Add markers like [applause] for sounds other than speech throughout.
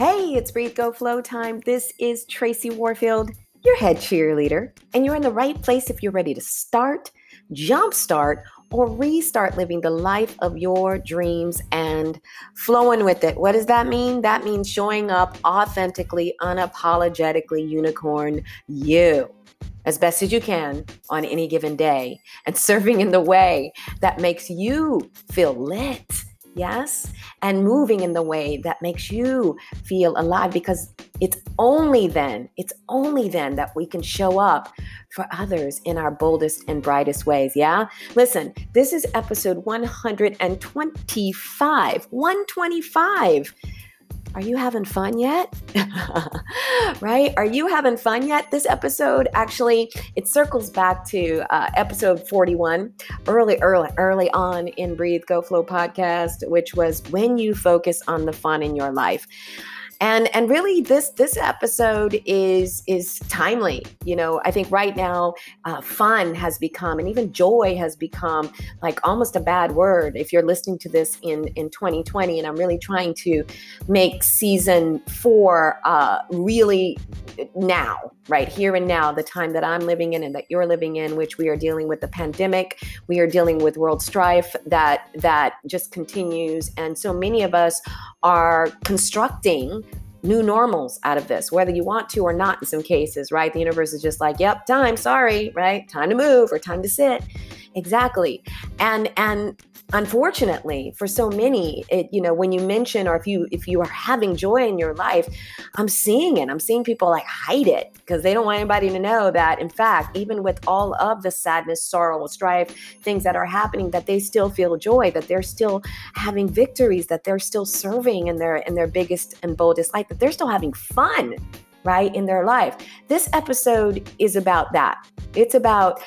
Hey, it's Breathe Go Flow time. This is Tracy Warfield, your head cheerleader, and you're in the right place if you're ready to start, jumpstart, or restart living the life of your dreams and flowing with it. What does that mean? That means showing up authentically, unapologetically, unicorn you as best as you can on any given day and [laughs] serving in the way that makes you feel lit Yes. And moving in the way that makes you feel alive because it's only then, it's only then that we can show up for others in our boldest and brightest ways. Yeah. Listen, this is episode 125. 125. Are you having fun yet? [laughs] right? Are you having fun yet? This episode actually it circles back to uh, episode 41, early, early, early on in Breathe Go Flow podcast, which was when you focus on the fun in your life and and really this this episode is is timely. You know i think right now uh, fun has become and even joy has become like almost a bad word if you're listening to this in in 2020 and i'm really trying to make season four uh, really now right here and now the time that i'm living in and that you're living in which we are dealing with the pandemic. We are dealing with world strife that that just continues. And so many of us are constructing new normals out of this, whether you want to or not in some cases, right? The universe is just like, yep, time, sorry, right? Time to move or time to sit. Exactly. And and unfortunately for so many it you know when you mention or if you if you are having joy in your life i'm seeing it. I'm seeing people like hide it because they don't want anybody to know that in fact even with all of the sadness sorrow strife things that are happening that they still feel joy that they're still having victories that they're still serving in their in their biggest and boldest light that they're still having fun right in their life. This episode is about that. It's about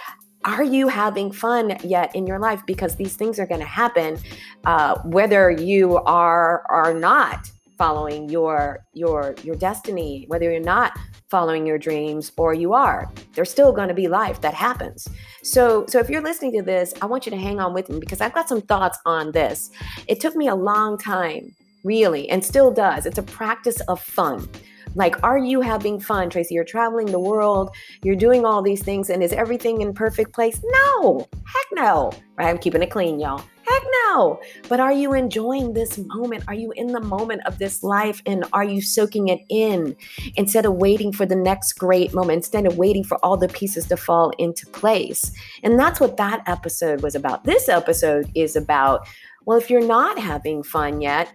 are you having fun yet in your life? Because these things are going to happen uh, whether you are or not following your your your destiny whether you're not following your dreams or you are there's still going to be life that happens. So so if you're listening to this i want you to hang on with me because i've got some thoughts on this. It took me a long time really and still does. It's a practice of fun like, are you having fun, Tracy? You're traveling the world, you're doing all these things, and is everything in perfect place? No, heck no. Right? I'm keeping it clean, y'all. Heck no. But are you enjoying this moment? Are you in the moment of this life and are you soaking it in instead of waiting for the next great moment, instead of waiting for all the pieces to fall into place? And that's what that episode was about. This episode is about, well, if you're not having fun yet,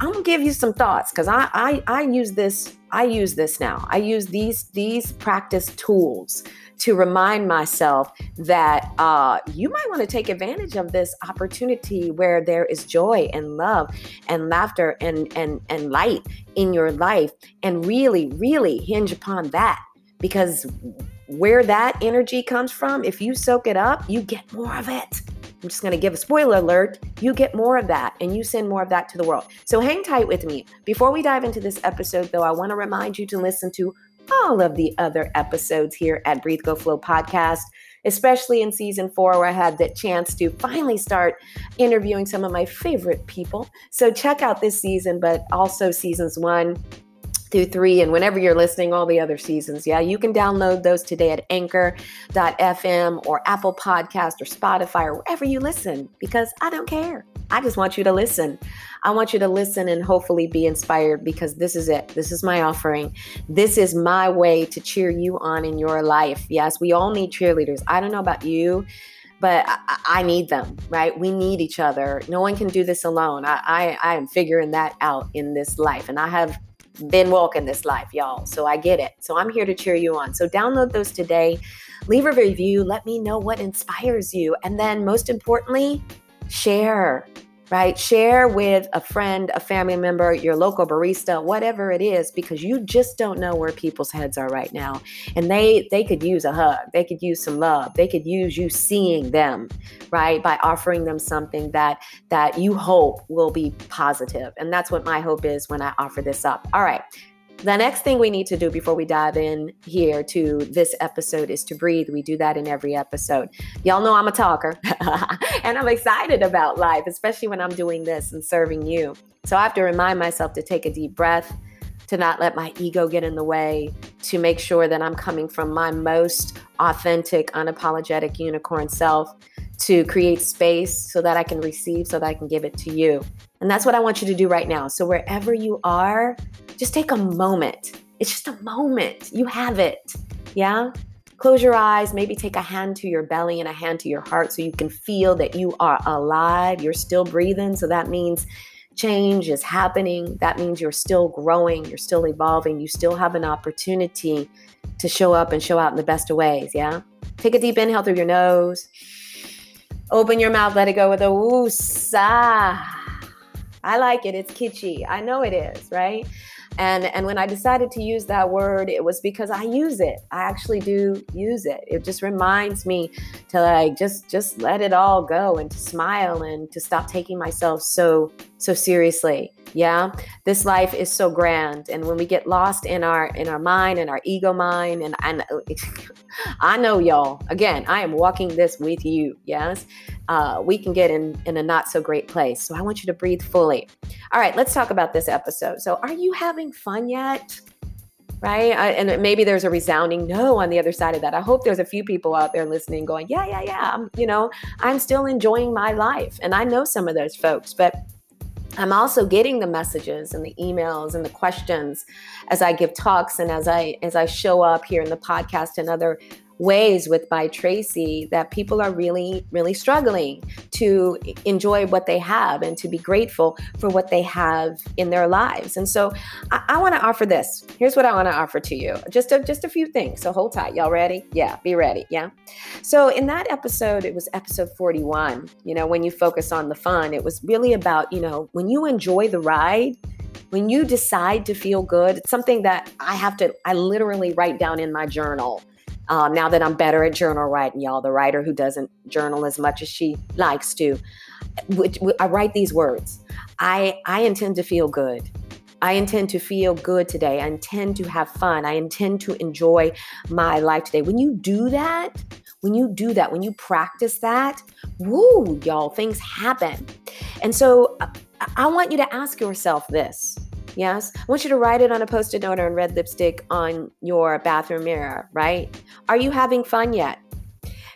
I'm gonna give you some thoughts because I, I I use this I use this now. I use these these practice tools to remind myself that uh, you might want to take advantage of this opportunity where there is joy and love and laughter and and and light in your life, and really really hinge upon that because where that energy comes from, if you soak it up, you get more of it. I'm just going to give a spoiler alert. You get more of that and you send more of that to the world. So hang tight with me. Before we dive into this episode, though, I want to remind you to listen to all of the other episodes here at Breathe Go Flow podcast, especially in season four, where I had the chance to finally start interviewing some of my favorite people. So check out this season, but also seasons one, through three, and whenever you're listening, all the other seasons. Yeah, you can download those today at anchor.fm or Apple Podcast or Spotify or wherever you listen because I don't care. I just want you to listen. I want you to listen and hopefully be inspired because this is it. This is my offering. This is my way to cheer you on in your life. Yes, we all need cheerleaders. I don't know about you but I, need them, right? We need each other. No one can do this alone. I, I, I am figuring that out in this life, and I have been walking this life, y'all. So I get it. So I'm here to cheer you on. So download those today. Leave a review. Let me know what inspires you. And then, most importantly, share right? Share with a friend, a family member, your local barista, whatever it is, because you just don't know where people's heads are right now. And they they could use a hug. They could use some love. They could use you seeing them, right? By offering them something that that you hope will be positive. And that's what my hope is when I offer this up. All right. The next thing we need to do before we dive in here to this episode is to breathe. We do that in every episode. Y'all know I'm a talker [laughs] and I'm excited about life, especially when I'm doing this and serving you. So I have to remind myself to take a deep breath, to not let my ego get in the way, to make sure that I'm coming from my most authentic, unapologetic unicorn self, to create space so that I can receive, so that I can give it to you. And that's what I want you to do right now. So wherever you are, just take a moment. It's just a moment. You have it. Yeah? Close your eyes, maybe take a hand to your belly and a hand to your heart so you can feel that you are alive. You're still breathing. So that means change is happening. That means you're still growing, you're still evolving, you still have an opportunity to show up and show out in the best of ways. Yeah? Take a deep inhale through your nose. Open your mouth, let it go with a woosah. I like it. It's kitschy. I know it is, right? And and when I decided to use that word, it was because I use it. I actually do use it. It just reminds me to like just just let it all go and to smile and to stop taking myself so so seriously. Yeah. This life is so grand. And when we get lost in our in our mind and our ego mind, and and [laughs] I know y'all, again, I am walking this with you. Yes. Uh, we can get in in a not so great place. So I want you to breathe fully. All right, let's talk about this episode. So are you having fun yet? right? I, and maybe there's a resounding no on the other side of that. I hope there's a few people out there listening going, yeah, yeah, yeah. I'm, you know, I'm still enjoying my life. And I know some of those folks, but I'm also getting the messages and the emails and the questions as I give talks and as I as I show up here in the podcast and other ways with by Tracy that people are really, really struggling to enjoy what they have and to be grateful for what they have in their lives. And so I, I want to offer this. Here's what I want to offer to you. Just a just a few things. So hold tight. Y'all ready? Yeah, be ready. Yeah. So in that episode, it was episode 41, you know, when you focus on the fun, it was really about, you know, when you enjoy the ride, when you decide to feel good, it's something that I have to, I literally write down in my journal um, now that I'm better at journal writing, y'all, the writer who doesn't journal as much as she likes to, which, I write these words. I I intend to feel good. I intend to feel good today. I intend to have fun. I intend to enjoy my life today. When you do that, when you do that, when you practice that, woo, y'all, things happen. And so uh, I want you to ask yourself this Yes. I want you to write it on a post it note or in red lipstick on your bathroom mirror, right? Are you having fun yet?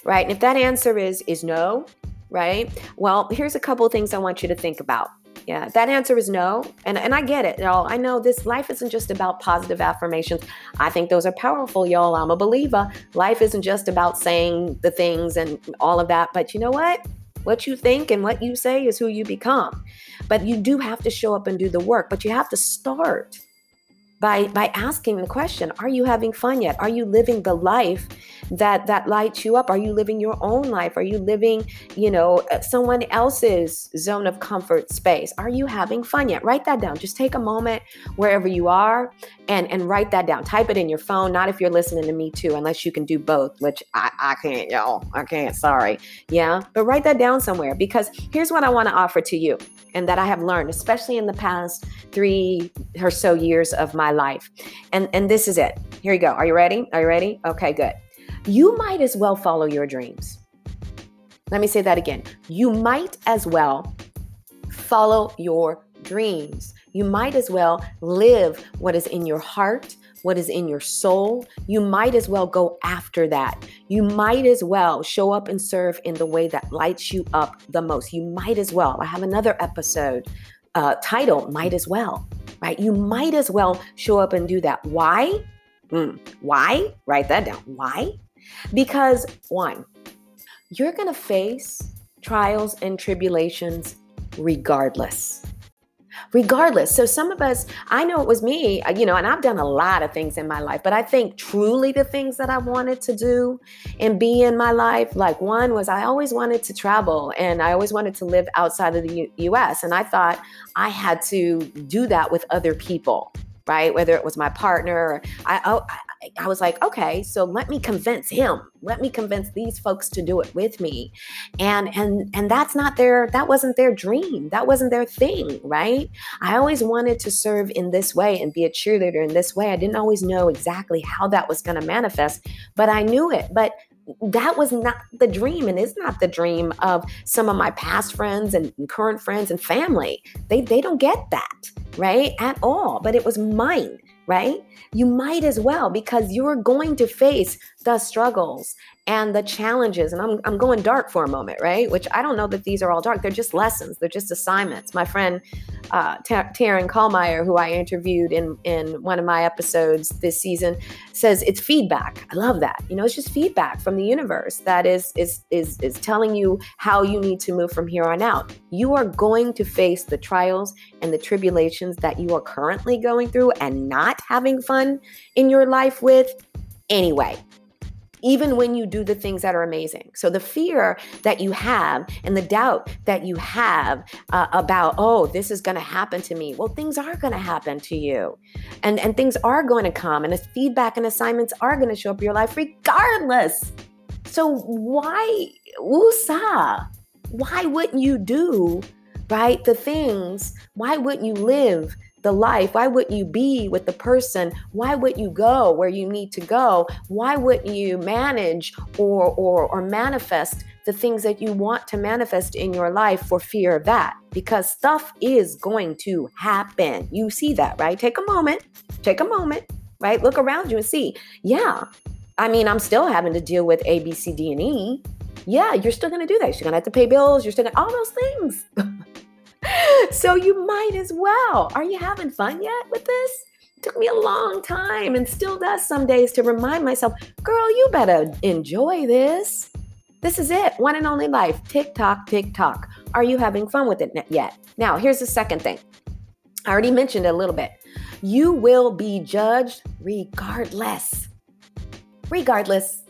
Right. And if that answer is is no, right? Well, here's a couple things I want you to think about. Yeah, that answer is no. And, and I get it, y'all. I know this life isn't just about positive affirmations. I think those are powerful, y'all. I'm a believer. Life isn't just about saying the things and all of that. But you know what? What you think and what you say is who you become. But you do have to show up and do the work, but you have to start by by asking the question are you having fun yet? Are you living the life that that lights you up? Are you living your own life? Are you living you know uh, someone else's zone of comfort space? Are you having fun yet? Write that down. Just take a moment wherever you are and and write that down. Type it in your phone not if you're listening to me too unless you can do both which i, I can't y'all. I can't. Sorry. Yeah? But write that down somewhere because here's what i want to offer to you and that i have learned especially in the past three or so years of my life and and this is it here you go are you ready are you ready okay good you might as well follow your dreams. Let me say that again. You might as well follow your dreams. You might as well live what is in your heart, what is in your soul. You might as well go after that. You might as well show up and serve in the way that lights you up the most. You might as well. I have another episode uh, title, Might as Well, right? You might as well show up and do that. Why? Mm, why? Write that down. Why? Because, one, you're going to face trials and tribulations regardless. Regardless. So, some of us, I know it was me, uh, you know, and I've done a lot of things in my life, but I think truly the things that I wanted to do and be in my life, like one was I always wanted to travel and I always wanted to live outside of the U- US. And I thought I had to do that with other people right? Whether it was my partner, I, oh, I was like, okay, so let me convince him. Let me convince these folks to do it with me. And and and that's not their that wasn't their dream. That wasn't their thing, right? I always wanted to serve in this way and be a cheerleader in this way. I didn't always know exactly how that was going to manifest, but I knew it. But that was not the dream and is not the dream of some of my past friends and current friends and family. They they don't get that, right? At all. But it was mine right? You might as well because you're going to face the struggles and the challenges. And I'm, I'm going dark for a moment, right? Which I don't know that these are all dark. They're just lessons, they're just assignments. My friend uh, Taryn Kallmeyer, who I interviewed in, in one of my episodes this season, says it's feedback. I love that. You know, it's just feedback from the universe that is, is, is, is telling you how you need to move from here on out. You are going to face the trials and the tribulations that you are currently going through and not having fun in your life with anyway even when you do the things that are amazing. So the fear that you have and the doubt that you have uh, about, oh, this is going to happen to me. Well, things are going to happen to you, and and things are going to come, and feedback and assignments are going to show up in your life regardless. So why, woosah? Why wouldn't you do right the things? Why wouldn't you live? The life? Why wouldn't you be with the person? Why would you go where you need to go? Why wouldn't you manage or or or manifest the things that you want to manifest in your life for fear of that? Because stuff is going to happen. You see that, right? Take a moment. Take a moment, right? Look around you and see. Yeah. I mean, I'm still having to deal with A, B, C, D, and E. Yeah, you're still gonna do that. You're gonna have to pay bills. You're still gonna all those things. [laughs] so you might as well. Are you having fun yet with this? It took me a long time and still does some days to remind myself, girl, you better enjoy this. This is it, one and only life. Tick tock, tick tock. Are you having fun with it yet? Now, here's the second thing. I already mentioned it a little bit. You will be judged regardless. Regardless.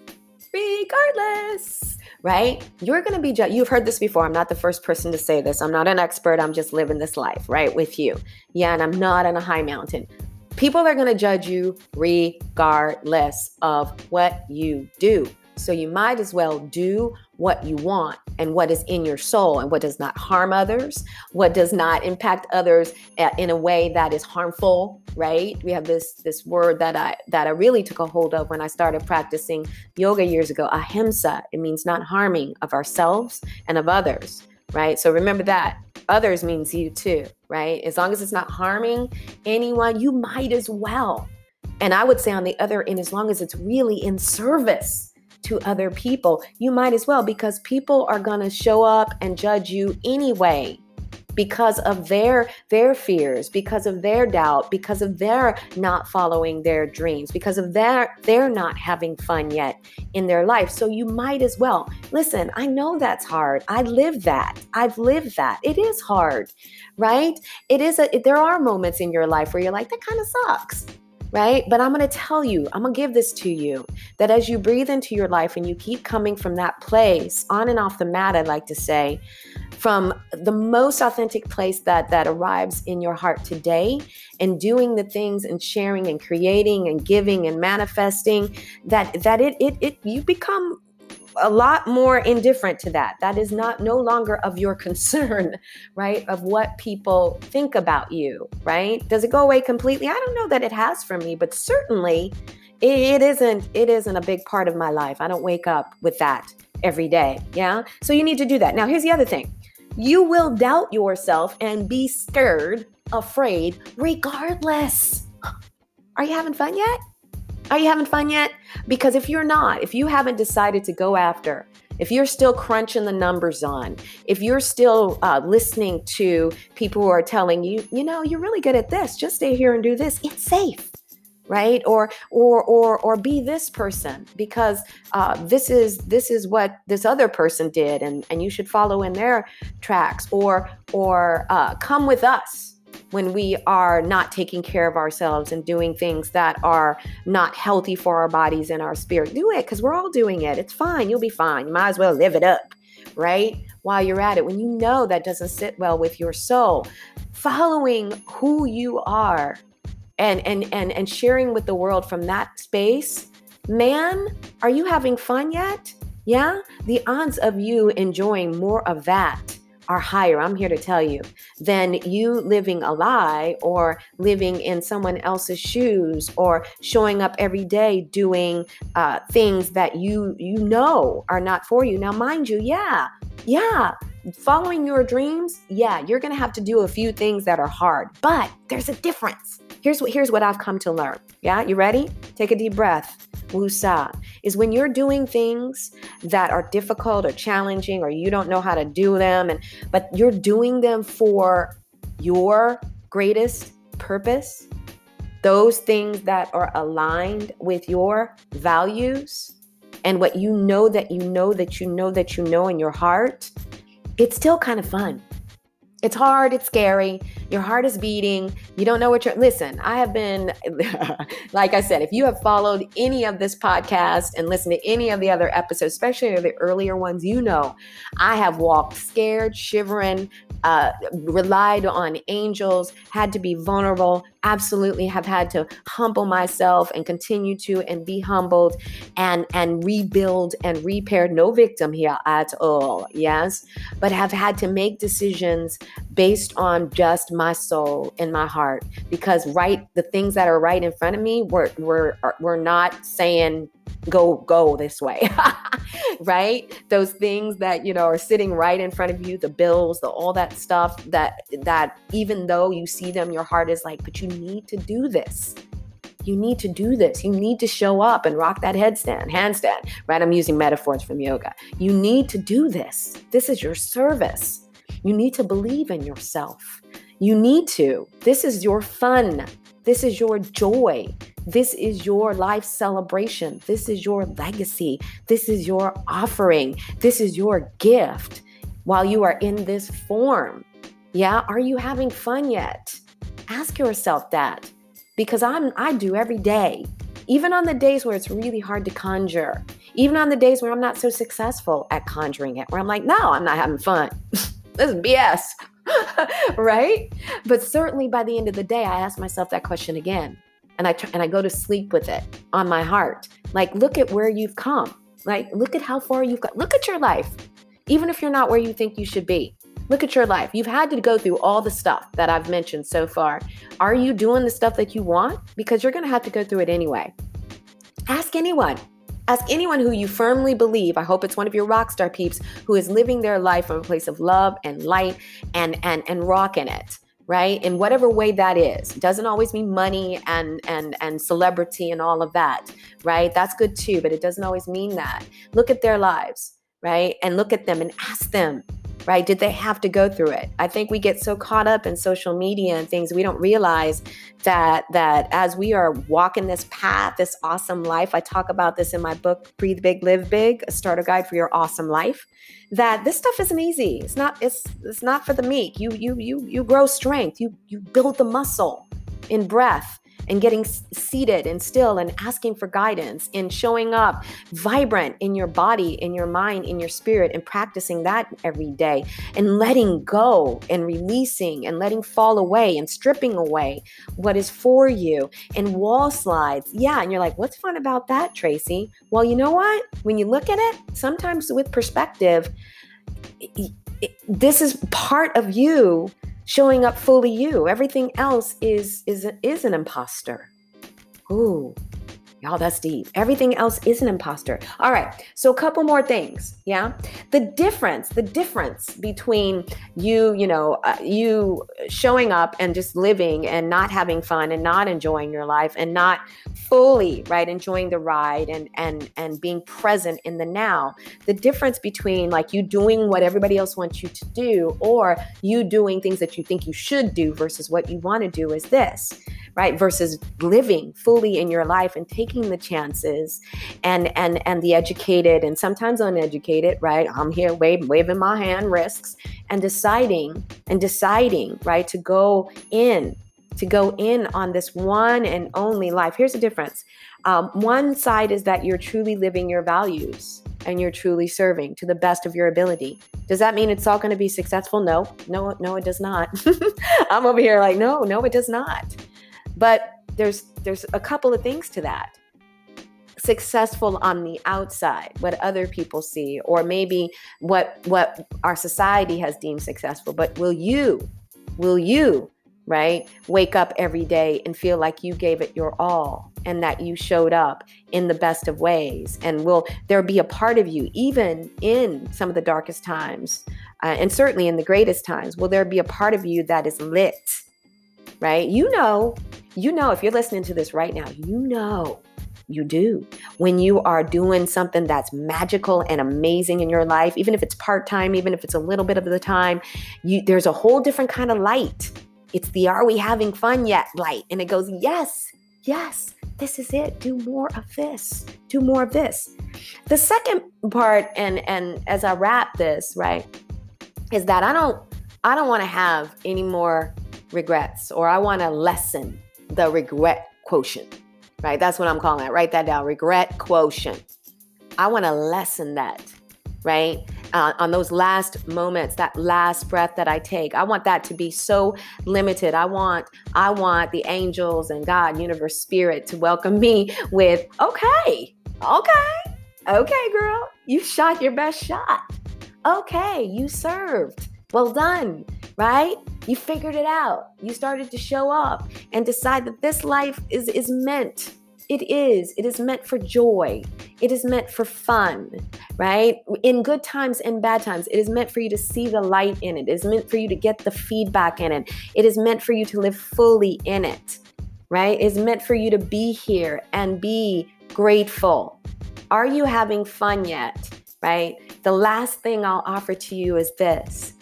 Regardless right? You're going to be. You've heard this before. I'm not the first person to say this. I'm not an expert. I'm just living this life, right, with you. Yeah, and I'm not on a high mountain. People are going to judge you regardless of what you do. So you might as well do what you want and what is in your soul and what does not harm others, what does not impact others uh, in a way that is harmful, right? We have this this word that I that I really took a hold of when I started practicing yoga years ago, ahimsa. It means not harming of ourselves and of others, right? So remember that. Others means you too, right? As long as it's not harming anyone, you might as well. And I would say on the other end, as long as it's really in service to other people, you might as well because people are going to show up and judge you anyway because of their their fears because of their doubt because of their not following their dreams because of their they're not having fun yet in their life. So you might as well. Listen i know that's hard. I live that. I've lived that. It is hard right? It is a there are moments in your life where you're like that kind of sucks right? But I'm going to tell you, I'm going to give this to you that as you breathe into your life and you keep coming from that place on and off the mat, I'd like to say, from the most authentic place that that arrives in your heart today and doing the things and sharing and creating and giving and manifesting that that it it, it you become a lot more indifferent to that. That is not no longer of your [laughs] concern, right? Of what people think about you, right? Does it go away completely? I don't know that it has for me, but certainly it isn't it isn't a big part of my life. I don't wake up with that every day, yeah? So you need to do that. Now, here's the other thing. You will doubt yourself and be scared, afraid regardless. [gasps] Are you having fun yet? Are you having fun yet? Because if you're not, if you haven't decided to go after, if you're still crunching the numbers on, if you're still uh, listening to people who are telling you, you know, you're really good at this, just stay here and do this, it's safe right or or or or be this person because uh, this is this is what this other person did and and you should follow in their tracks or or uh, come with us when we are not taking care of ourselves and doing things that are not healthy for our bodies and our spirit. Do it because we're all doing it. It's fine. You'll be fine. You might as well live it up, right? While you're at it, when you know that doesn't sit well with your soul, following who you are and and and and sharing with the world from that space, man, are you having fun yet? Yeah? The odds of you enjoying more of that are higher, I'm here to tell you, than you living a lie or living in someone else's shoes or showing up every day doing uh, things that you you know are not for you. Now, mind you, yeah, yeah, following your dreams, yeah, you're gonna have to do a few things that are hard, but there's a difference. Here's what here's what I've come to learn. Yeah, you ready? Take a deep breath. Wusa is when you're doing things that are difficult or challenging or you don't know how to do them and but you're doing them for your greatest purpose. Those things that are aligned with your values and what you know that you know that you know that you know in your heart, it's still kind of fun. It's hard, it's scary, your heart is beating, you don't know what you're. Listen, I have been, [laughs] like I said, if you have followed any of this podcast and listened to any of the other episodes, especially the earlier ones, you know I have walked scared, shivering, uh, relied on angels, had to be vulnerable, absolutely have had to humble myself and continue to and be humbled and and rebuild and repair. No victim here at all, yes, but have had to make decisions based on just my soul and my heart. Because right the things that are right in front of me were were were not saying go go this way. [laughs] Right? Those things that you know are sitting right in front of you the bills the all that stuff that that even though you see them your heart is like but you need to do this. You need to do this. You need to show up and rock that headstand handstand. Right? I'm using metaphors from yoga. You need to do this. This is your service you need to believe in yourself you need to this is your fun this is your joy this is your life celebration. This is your legacy. This is your offering. This is your gift while you are in this form. Yeah, are you having fun yet? Ask yourself that because I'm I do every day. Even on the days where it's really hard to conjure, even on the days where I'm not so successful at conjuring it, where I'm like, no, I'm not having fun. [laughs] this is BS. [laughs] right? But certainly by the end of the day, I ask myself that question again and I try, and I go to sleep with it on my heart. Like, look at where you've come. Like, look at how far you've got. Look at your life, even if you're not where you think you should be. Look at your life. You've had to go through all the stuff that I've mentioned so far. Are you doing the stuff that you want? Because you're going to have to go through it anyway. Ask anyone. Ask anyone who you firmly believe, I hope it's one of your rock star peeps, who is living their life from a place of love and light and and and rock in it right? In whatever way that is. Doesn't always mean money and and and celebrity and all of that right? That's good too but it doesn't always mean that. Look at their lives right? And look at them and ask them right? Did they have to go through it? I think we get so caught up in social media and things we don't realize that that as we are walking this path, this awesome life. I talk about this in my book Breathe Big, Live Big, a starter guide for your awesome life. That this stuff isn't easy. It's not it's it's not for the meek. You you you you grow strength. You you build the muscle in breath and getting seated and still and asking for guidance and showing up vibrant in your body, in your mind, in your spirit, and practicing that every day and letting go and releasing and letting fall away and stripping away what is for you and wall slides. Yeah. And you're like, what's fun about that, Tracy? Well, you know what? When you look at it, sometimes with perspective, this is part of you showing up fully you. Everything else is is is an imposter. Ooh, Y'all, that's deep. Everything else is an imposter. All right. So, a couple more things. Yeah. The difference, the difference between you, you know, uh, you showing up and just living and not having fun and not enjoying your life and not fully, right, enjoying the ride and and and being present in the now. The difference between like you doing what everybody else wants you to do or you doing things that you think you should do versus what you want to do is this right versus living fully in your life and taking the chances and and and the educated and sometimes uneducated right i'm here wave, waving my hand risks and deciding and deciding right to go in to go in on this one and only life here's the difference um, one side is that you're truly living your values and you're truly serving to the best of your ability. Does that mean it's all going to be successful? No, no, no, it does not. [laughs] I'm over here like, no, no, it does not. But there's there's a couple of things to that successful on the outside what other people see or maybe what what our society has deemed successful. But will you will you right wake up every day and feel like you gave it your all and that you showed up in the best of ways? And will there be a part of you even in some of the darkest times uh, and certainly in the greatest times will there be a part of you that is lit right? You know you know if you're listening to this right now you know you do. When you are doing something that's magical and amazing in your life, even if it's part-time, even if it's a little bit of the time, you there's a whole different kind of light. It's the are we having fun yet light. And it goes, yes, yes, this is it. Do more of this. Do more of this. The second part, and and as I wrap this, right, is that I don't I don't want to have any more regrets or I want to lessen the regret quotient right? That's what I'm calling it. Write that down. Regret quotient. I want to lessen that, right? Uh, on those last moments, that last breath that I take, I want that to be so limited. I want, I want the angels and God, universe, spirit to welcome me with, okay, okay, okay, girl, you shot your best shot. Okay, you served. Well done, right? You figured it out. You started to show up and decide that this life is, is meant. It is. It is meant for joy. It is meant for fun, right? In good times and bad times, it is meant for you to see the light in it. It is meant for you to get the feedback in it. It is meant for you to live fully in it, right? It is meant for you to be here and be grateful. Are you having fun yet? Right? The last thing I'll offer to you is this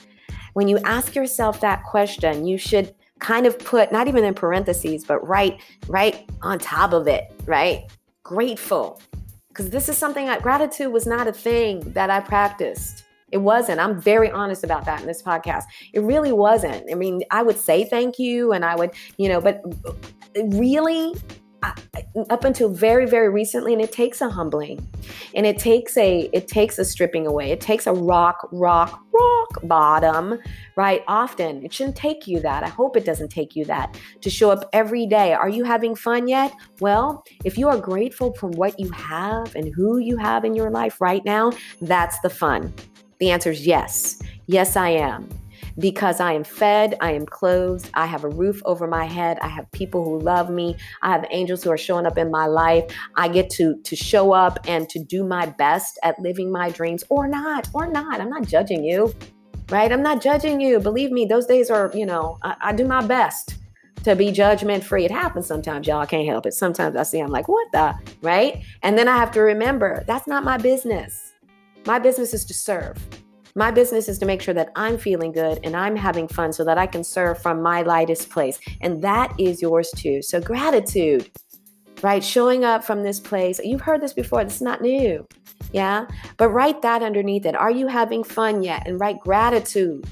when you ask yourself that question, you should kind of put not even in parentheses, but right, right on top of it, right? Grateful. Because this is something that gratitude was not a thing that I practiced. It wasn't. I'm very honest about that in this podcast. It really wasn't. I mean, I would say thank you and I would, you know, but uh, really, up until very very recently and it takes a humbling and it takes a it takes a stripping away. It takes a rock rock rock bottom right? Often it shouldn't take you that. I hope it doesn't take you that to show up every day. Are you having fun yet? Well if you are grateful for what you have and who you have in your life right now that's the fun. The answer is yes. Yes i am because I am fed, I am clothed, I have a roof over my head, I have people who love me, I have angels who are showing up in my life. I get to to show up and to do my best at living my dreams or not, or not. I'm not judging you. Right? I'm not judging you. Believe me, those days are, you know, I, I do my best to be judgment free. It happens sometimes, y'all. I can't help it. Sometimes I see, I'm like, what the? Right? And then I have to remember that's not my business. My business is to serve. My business is to make sure that I'm feeling good and I'm having fun so that I can serve from my lightest place. And that is yours too. So, gratitude, right? Showing up from this place. You've heard this before, this is not new. Yeah. But write that underneath it. Are you having fun yet? And write gratitude,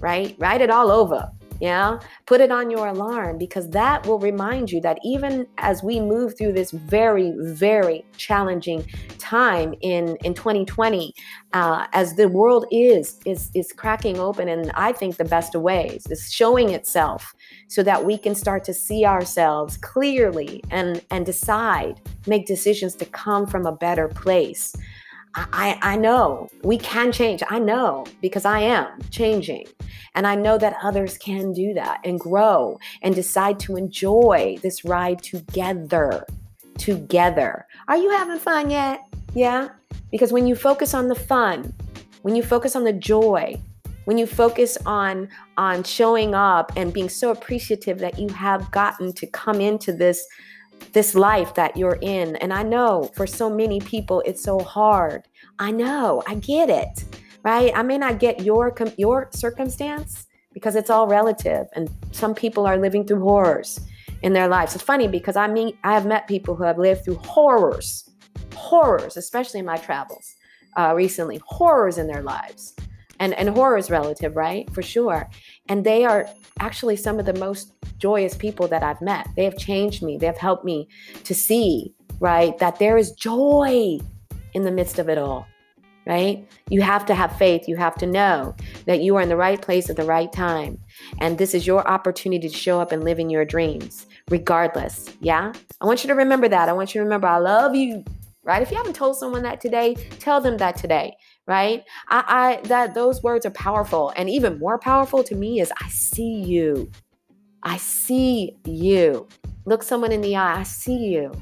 right? Write it all over. Yeah, put it on your alarm because that will remind you that even as we move through this very, very challenging time in in 2020, uh, as the world is is is cracking open, and I think the best of ways is showing itself, so that we can start to see ourselves clearly and and decide, make decisions to come from a better place. I, I know we can change. I know because I am changing. And I know that others can do that and grow and decide to enjoy this ride together. Together. Are you having fun yet? Yeah? Because when you focus on the fun, when you focus on the joy, when you focus on on showing up and being so appreciative that you have gotten to come into this this life that you're in. And I know for so many people it's so hard. I know, I get it. Right? I may not get your your circumstance because it's all relative and some people are living through horrors in their lives. It's funny because I mean I have met people who have lived through horrors, horrors, especially in my travels uh, recently, horrors in their lives. And and horror is relative, right? For sure. And they are actually some of the most joyous people that I've met. They have changed me. They have helped me to see, right, that there is joy in the midst of it all, right? You have to have faith. You have to know that you are in the right place at the right time. And this is your opportunity to show up and live in your dreams, regardless. Yeah? I want you to remember that. I want you to remember I love you. Right? If you haven't told someone that today, tell them that today right I, I that those words are powerful and even more powerful to me is i see you i see you look someone in the eye i see you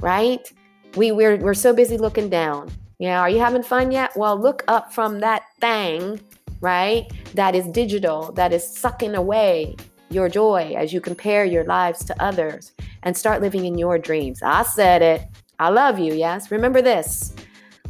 right we we're, we're so busy looking down yeah are you having fun yet well look up from that thing right that is digital that is sucking away your joy as you compare your lives to others and start living in your dreams. I said it. I love you, yes? Remember this.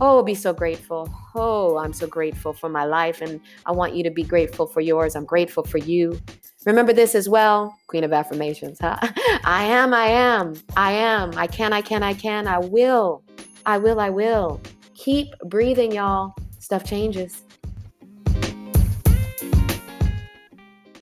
Oh, be so grateful. Oh, I'm so grateful for my life, and I want you to be grateful for yours. I'm grateful for you. Remember this as well, Queen of Affirmations, huh? [laughs] I am, I am, I am, I can, I can, I can, I will, I will, I will. Keep breathing, y'all. Stuff changes.